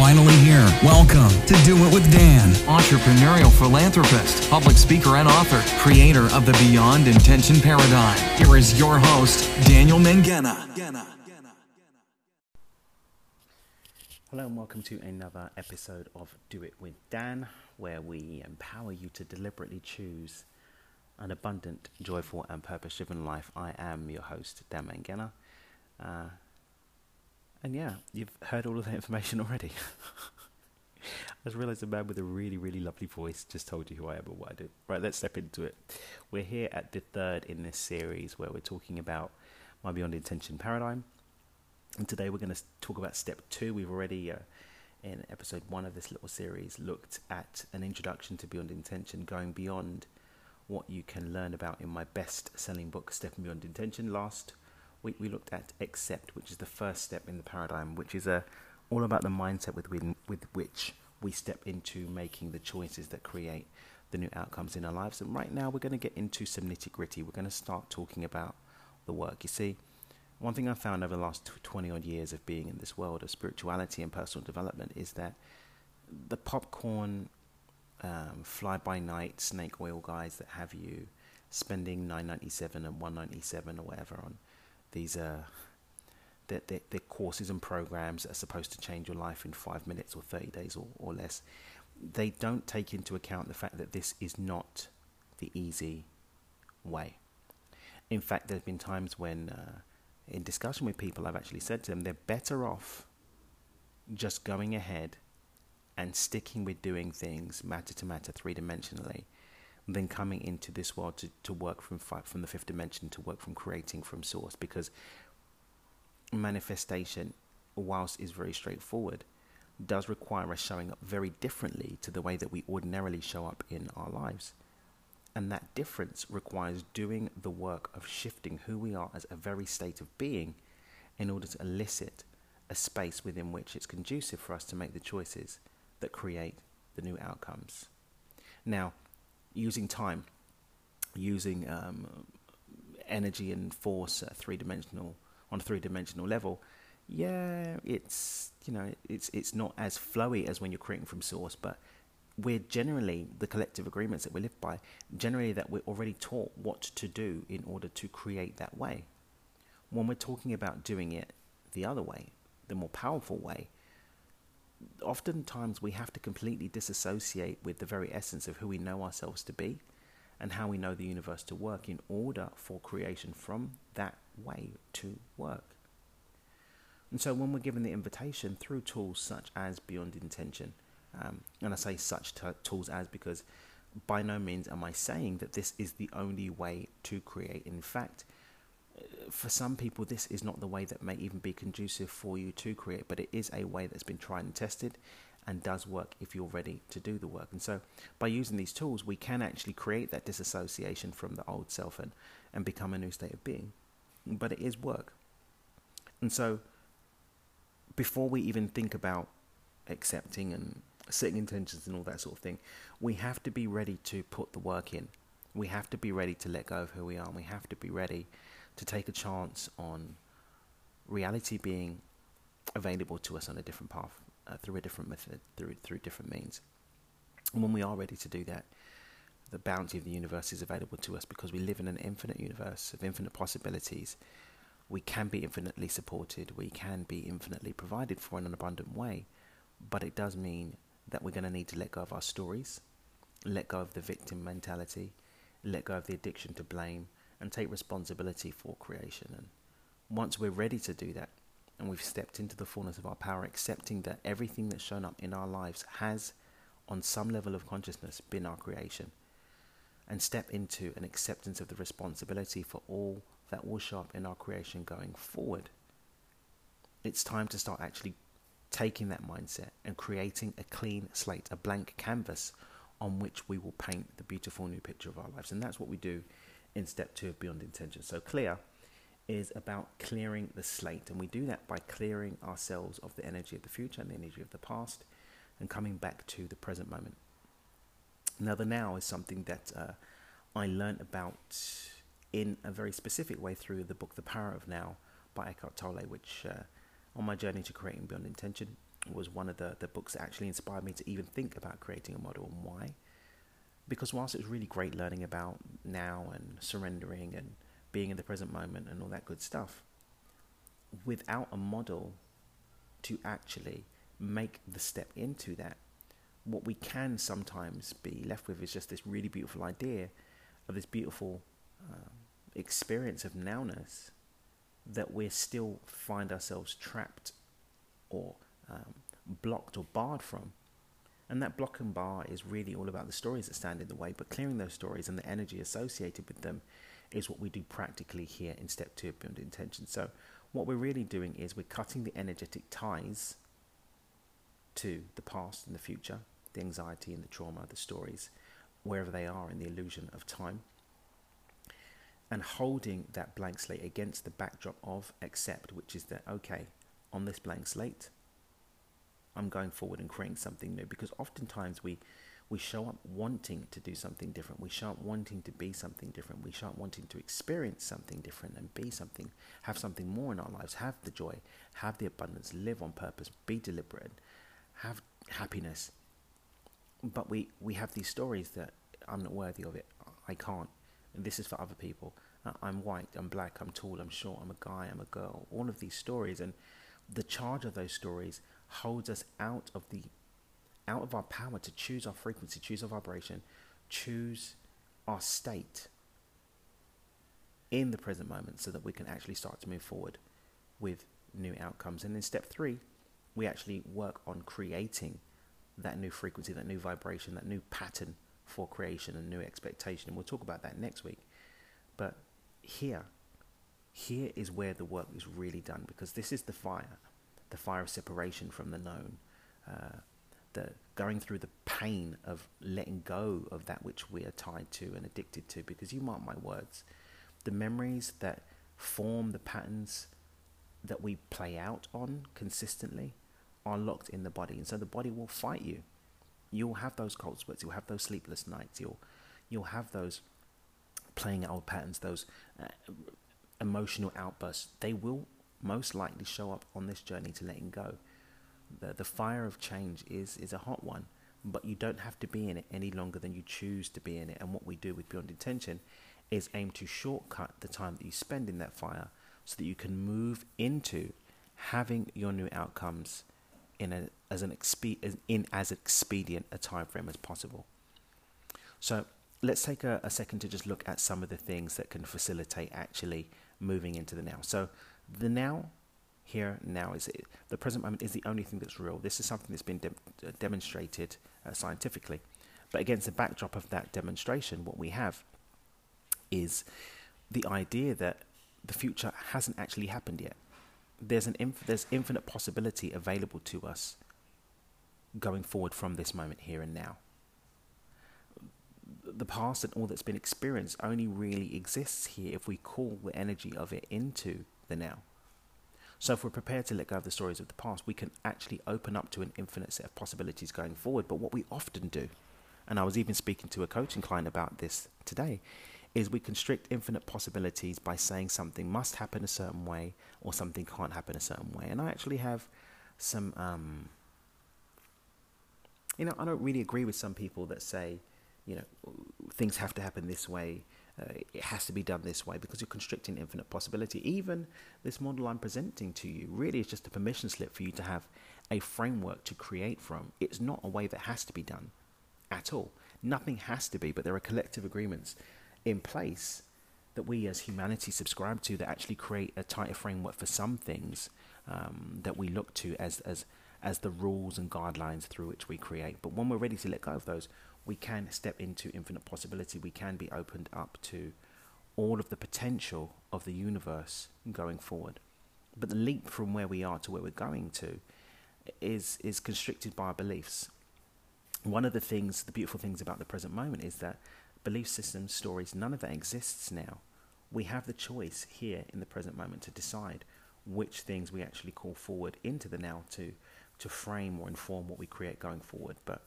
finally here. Welcome to Do It with Dan. entrepreneurial philanthropist, public speaker, and author, creator of the Beyond Intention Paradigm. Here is your host, Daniel Mangena. Hello and welcome to another episode of Do It with Dan, where we empower you to deliberately choose an abundant, joyful, and purpose driven life. I am your host, Dan Mangena. Uh, and yeah, you've heard all of that information already. I just realized a man with a really, really lovely voice just told you who I am and what I do. Right, let's step into it. We're here at the third in this series where we're talking about my Beyond Intention paradigm. And today we're going to talk about step two. We've already, uh, in episode one of this little series, looked at an introduction to Beyond Intention, going beyond what you can learn about in my best selling book, Stepping Beyond Intention. Last week we looked at accept, which is the first step in the paradigm, which is uh, all about the mindset with, with, with which we step into making the choices that create the new outcomes in our lives. And right now we're going to get into some nitty gritty. We're going to start talking about the work. You see, one thing I've found over the last 20 odd years of being in this world of spirituality and personal development is that the popcorn, um, fly by night snake oil guys that have you spending 997 and 197 or whatever on these uh, their, their, courses and programs that are supposed to change your life in five minutes or 30 days or, or less, they don't take into account the fact that this is not the easy way. In fact, there have been times when uh, in discussion with people, I've actually said to them they're better off just going ahead and sticking with doing things matter to matter three dimensionally than coming into this world to, to work from fi- from the fifth dimension to work from creating from source because manifestation whilst is very straightforward does require us showing up very differently to the way that we ordinarily show up in our lives and that difference requires doing the work of shifting who we are as a very state of being in order to elicit a space within which it's conducive for us to make the choices that create the new outcomes. Now, using time, using um, energy and force three dimensional on a three dimensional level, yeah, it's you know it's it's not as flowy as when you're creating from source, but we're generally the collective agreements that we live by generally that we're already taught what to do in order to create that way. When we're talking about doing it the other way the more powerful way oftentimes we have to completely disassociate with the very essence of who we know ourselves to be and how we know the universe to work in order for creation from that way to work and so when we're given the invitation through tools such as beyond intention um, and I say such t- tools as because by no means am I saying that this is the only way to create. In fact, for some people, this is not the way that may even be conducive for you to create, but it is a way that's been tried and tested and does work if you're ready to do the work. And so, by using these tools, we can actually create that disassociation from the old self and, and become a new state of being. But it is work. And so, before we even think about accepting and setting intentions and all that sort of thing, we have to be ready to put the work in. We have to be ready to let go of who we are. And we have to be ready to take a chance on reality being available to us on a different path, uh, through a different method, through through different means. And when we are ready to do that, the bounty of the universe is available to us because we live in an infinite universe of infinite possibilities. We can be infinitely supported. We can be infinitely provided for in an abundant way. But it does mean that we're going to need to let go of our stories, let go of the victim mentality, let go of the addiction to blame, and take responsibility for creation. And once we're ready to do that, and we've stepped into the fullness of our power, accepting that everything that's shown up in our lives has, on some level of consciousness, been our creation, and step into an acceptance of the responsibility for all that will show up in our creation going forward, it's time to start actually taking that mindset and creating a clean slate, a blank canvas on which we will paint the beautiful new picture of our lives. And that's what we do in step two of Beyond Intention. So, clear is about clearing the slate. And we do that by clearing ourselves of the energy of the future and the energy of the past and coming back to the present moment. Now, the now is something that uh, I learned about in a very specific way through the book The Power of Now by Eckhart Tolle, which uh, on my journey to creating beyond intention was one of the, the books that actually inspired me to even think about creating a model. And why? Because whilst it's really great learning about now and surrendering and being in the present moment and all that good stuff, without a model to actually make the step into that, what we can sometimes be left with is just this really beautiful idea of this beautiful um, experience of nowness that we still find ourselves trapped or um, blocked or barred from. And that block and bar is really all about the stories that stand in the way, but clearing those stories and the energy associated with them is what we do practically here in step two of Beyond Intention. So, what we're really doing is we're cutting the energetic ties to the past and the future, the anxiety and the trauma, the stories, wherever they are in the illusion of time, and holding that blank slate against the backdrop of accept, which is that, okay, on this blank slate, I'm going forward and creating something new because oftentimes we we show up wanting to do something different. We show up wanting to be something different. We show up wanting to experience something different and be something, have something more in our lives, have the joy, have the abundance, live on purpose, be deliberate, have happiness. But we, we have these stories that I'm not worthy of it. I can't. This is for other people. Uh, I'm white, I'm black, I'm tall, I'm short, I'm a guy, I'm a girl. All of these stories. And the charge of those stories holds us out of the out of our power to choose our frequency, choose our vibration, choose our state in the present moment so that we can actually start to move forward with new outcomes. And in step three, we actually work on creating that new frequency, that new vibration, that new pattern for creation and new expectation. And we'll talk about that next week. But here, here is where the work is really done because this is the fire the fire of separation from the known, uh, the going through the pain of letting go of that which we are tied to and addicted to. Because you mark my words, the memories that form the patterns that we play out on consistently are locked in the body, and so the body will fight you. You'll have those cold sweats. You'll have those sleepless nights. You'll you'll have those playing out patterns, those uh, emotional outbursts. They will most likely show up on this journey to letting go. The, the fire of change is, is a hot one, but you don't have to be in it any longer than you choose to be in it. And what we do with Beyond Intention is aim to shortcut the time that you spend in that fire so that you can move into having your new outcomes in a, as an expe- in as expedient a time frame as possible. So let's take a, a second to just look at some of the things that can facilitate actually moving into the now. So the now, here, now is it, the present moment is the only thing that's real. This is something that's been de- uh, demonstrated uh, scientifically. But against the backdrop of that demonstration, what we have is the idea that the future hasn't actually happened yet. There's an inf- there's infinite possibility available to us going forward from this moment here and now. The past and all that's been experienced only really exists here if we call the energy of it into the now. So, if we're prepared to let go of the stories of the past, we can actually open up to an infinite set of possibilities going forward. But what we often do, and I was even speaking to a coaching client about this today, is we constrict infinite possibilities by saying something must happen a certain way or something can't happen a certain way. And I actually have some, um, you know, I don't really agree with some people that say, you know, things have to happen this way uh, it has to be done this way because you're constricting infinite possibility. Even this model I'm presenting to you really is just a permission slip for you to have a framework to create from. It's not a way that has to be done at all. Nothing has to be, but there are collective agreements in place that we as humanity subscribe to that actually create a tighter framework for some things um, that we look to as, as, as the rules and guidelines through which we create. But when we're ready to let go of those, we can step into infinite possibility. We can be opened up to all of the potential of the universe going forward. But the leap from where we are to where we're going to is is constricted by our beliefs. One of the things, the beautiful things about the present moment is that belief systems, stories, none of that exists now. We have the choice here in the present moment to decide which things we actually call forward into the now to to frame or inform what we create going forward. But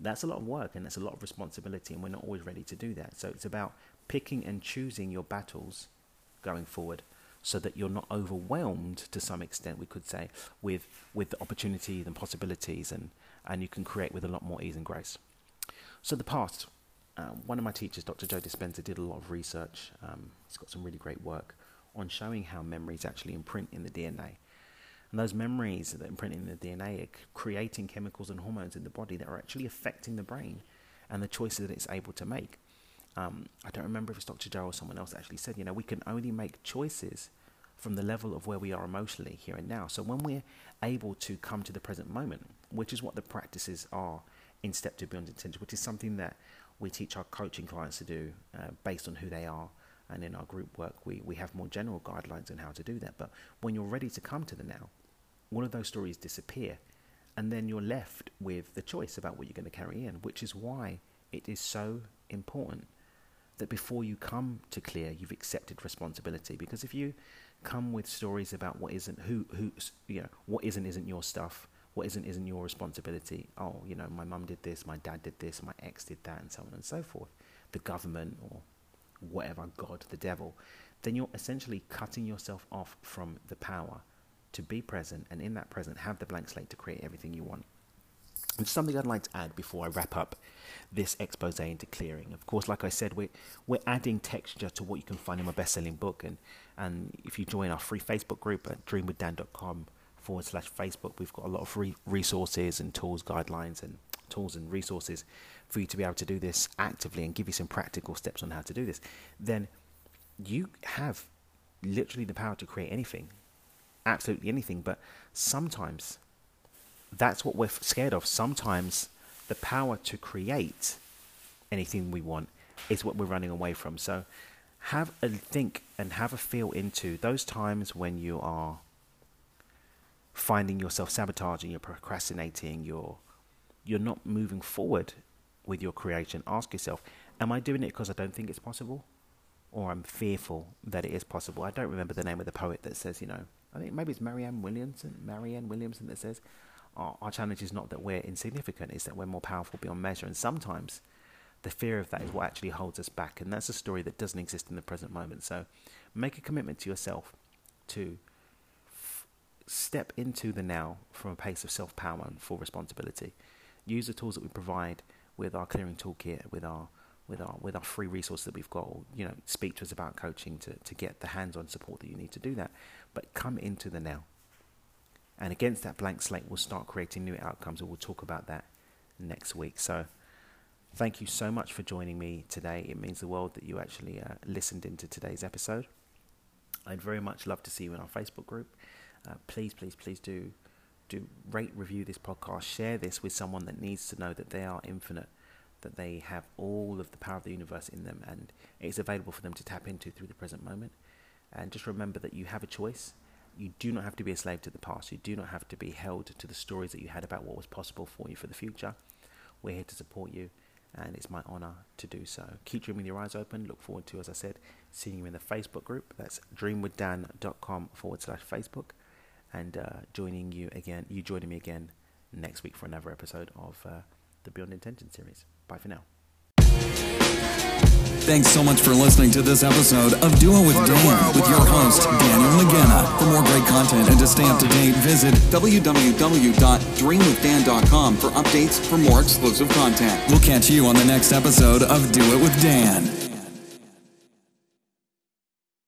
that's a lot of work and that's a lot of responsibility, and we're not always ready to do that. So it's about picking and choosing your battles going forward so that you're not overwhelmed to some extent, we could say, with, with the opportunities and possibilities, and, and you can create with a lot more ease and grace. So, the past. Um, one of my teachers, Dr. Joe Dispenza, did a lot of research. Um, he's got some really great work on showing how memories actually imprint in the DNA. And those memories that imprint in the DNA are creating chemicals and hormones in the body that are actually affecting the brain and the choices that it's able to make. Um, I don't remember if it's Dr. Joe or someone else actually said, you know, we can only make choices from the level of where we are emotionally here and now. So when we're able to come to the present moment, which is what the practices are in Step two Beyond Intention, which is something that we teach our coaching clients to do uh, based on who they are. And in our group work, we, we have more general guidelines on how to do that. But when you're ready to come to the now, all of those stories disappear. And then you're left with the choice about what you're going to carry in, which is why it is so important that before you come to clear, you've accepted responsibility. Because if you come with stories about what isn't, who, who, you know, what isn't, isn't your stuff, what isn't, isn't your responsibility. Oh, you know, my mum did this, my dad did this, my ex did that, and so on and so forth. The government or whatever, God, the devil. Then you're essentially cutting yourself off from the power to be present and in that present have the blank slate to create everything you want. And something I'd like to add before I wrap up this expose into clearing. Of course, like I said, we're, we're adding texture to what you can find in my best-selling book. And, and if you join our free Facebook group at dreamwithdan.com forward slash Facebook, we've got a lot of free resources and tools, guidelines and tools and resources for you to be able to do this actively and give you some practical steps on how to do this. Then you have literally the power to create anything absolutely anything. But sometimes that's what we're scared of. Sometimes the power to create anything we want is what we're running away from. So have a think and have a feel into those times when you are finding yourself sabotaging, you're procrastinating, you're you're not moving forward with your creation. Ask yourself, am I doing it because I don't think it's possible? Or I'm fearful that it is possible. I don't remember the name of the poet that says, you know, I think maybe it's Marianne Williamson, Marianne Williamson that says our, our challenge is not that we're insignificant, it's that we're more powerful beyond measure. And sometimes the fear of that is what actually holds us back. And that's a story that doesn't exist in the present moment. So make a commitment to yourself to f- step into the now from a place of self power and full responsibility. Use the tools that we provide with our clearing toolkit, with our with our with our free resources that we've got. You know, speak to us about coaching to, to get the hands on support that you need to do that. But come into the now. And against that blank slate, we'll start creating new outcomes, and we'll talk about that next week. So, thank you so much for joining me today. It means the world that you actually uh, listened into today's episode. I'd very much love to see you in our Facebook group. Uh, please, please, please do do rate, review this podcast, share this with someone that needs to know that they are infinite that they have all of the power of the universe in them and it's available for them to tap into through the present moment. And just remember that you have a choice. You do not have to be a slave to the past. You do not have to be held to the stories that you had about what was possible for you for the future. We're here to support you, and it's my honor to do so. Keep dreaming with your eyes open. Look forward to, as I said, seeing you in the Facebook group. That's dreamwithdan.com forward slash Facebook, and uh, joining you again, you joining me again next week for another episode of uh, the Beyond Intention series. Bye for now. Thanks so much for listening to this episode of Do It with Dan with your host, Daniel Mangena. For more great content and to stay up to date, visit www.dreamwithdan.com for updates for more exclusive content. We'll catch you on the next episode of Do It with Dan.